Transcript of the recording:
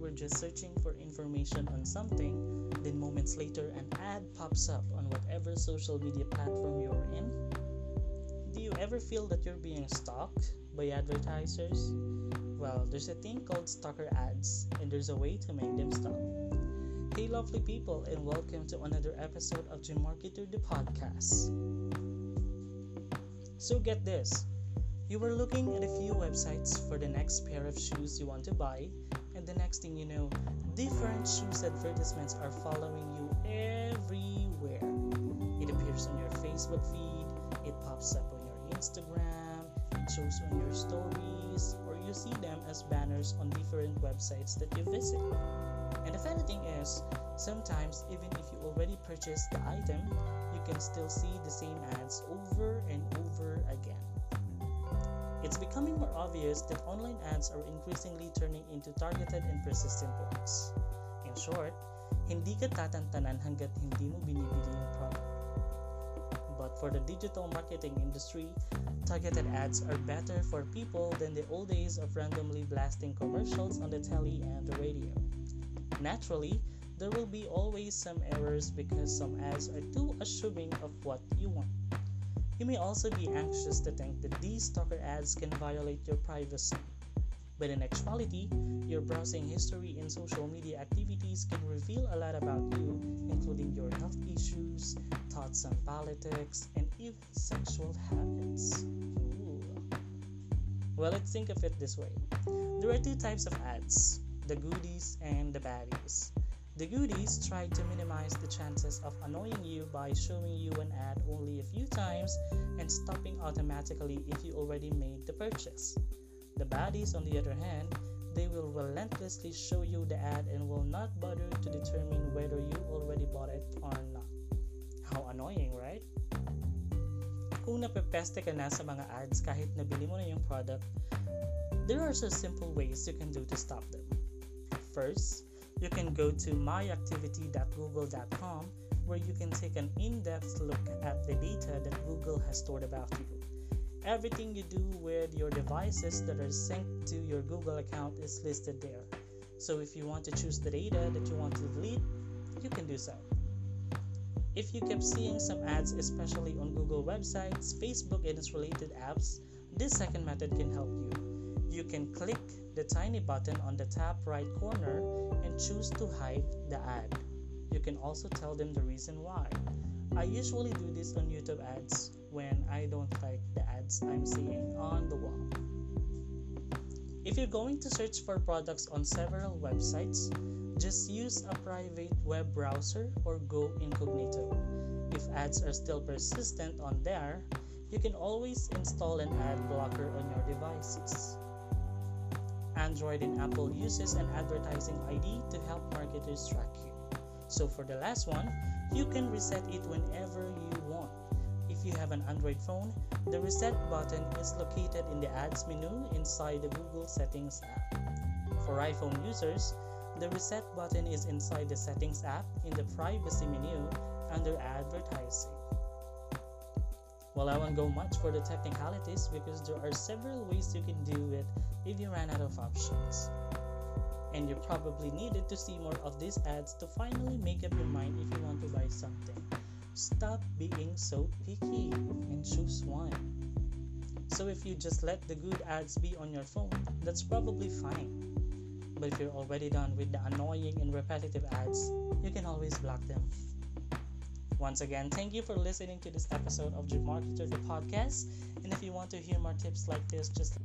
were just searching for information on something, then moments later an ad pops up on whatever social media platform you're in? Do you ever feel that you're being stalked by advertisers? Well, there's a thing called stalker ads, and there's a way to make them stop. Hey, lovely people, and welcome to another episode of Gym Marketer, the podcast. So, get this you were looking at a few websites for the next pair of shoes you want to buy, the next thing you know, different shoes advertisements are following you everywhere. It appears on your Facebook feed, it pops up on your Instagram, it shows on your stories, or you see them as banners on different websites that you visit. And the funny thing is, sometimes even if you already purchased the item, you can still see the same ads over and. It's becoming more obvious that online ads are increasingly turning into targeted and persistent ones. In short, hindi ka tatantanan hanggat hindi mo binibili yung product. But for the digital marketing industry, targeted ads are better for people than the old days of randomly blasting commercials on the telly and the radio. Naturally, there will be always some errors because some ads are too assuming of what you want. You may also be anxious to think that these stalker ads can violate your privacy. But in actuality, your browsing history and social media activities can reveal a lot about you, including your health issues, thoughts on politics, and even sexual habits. Well, let's think of it this way there are two types of ads the goodies and the baddies. The goodies try to minimize the chances of annoying you by showing you an ad only a few times and stopping automatically if you already made the purchase. The baddies, on the other hand, they will relentlessly show you the ad and will not bother to determine whether you already bought it or not. How annoying, right? Kung napepeste ka na sa mga ads kahit nabili mo na yung product, there are some simple ways you can do to stop them. First, you can go to myactivity.google.com where you can take an in-depth look at the data that Google has stored about you. Everything you do with your devices that are synced to your Google account is listed there. So if you want to choose the data that you want to delete, you can do so. If you kept seeing some ads, especially on Google websites, Facebook, and its related apps, this second method can help you. You can click the tiny button on the top right corner and choose to hide the ad. You can also tell them the reason why. I usually do this on YouTube ads when I don't like the ads I'm seeing on the wall. If you're going to search for products on several websites, just use a private web browser or go incognito. If ads are still persistent on there, you can always install an ad blocker on your devices. Android and Apple uses an advertising ID to help marketers track you. So for the last one, you can reset it whenever you want. If you have an Android phone, the reset button is located in the ads menu inside the Google Settings app. For iPhone users, the reset button is inside the Settings app in the privacy menu under advertising. Well, I won't go much for the technicalities because there are several ways you can do it if you ran out of options. And you probably needed to see more of these ads to finally make up your mind if you want to buy something. Stop being so picky and choose one. So, if you just let the good ads be on your phone, that's probably fine. But if you're already done with the annoying and repetitive ads, you can always block them. Once again, thank you for listening to this episode of Marketer, the podcast. And if you want to hear more tips like this, just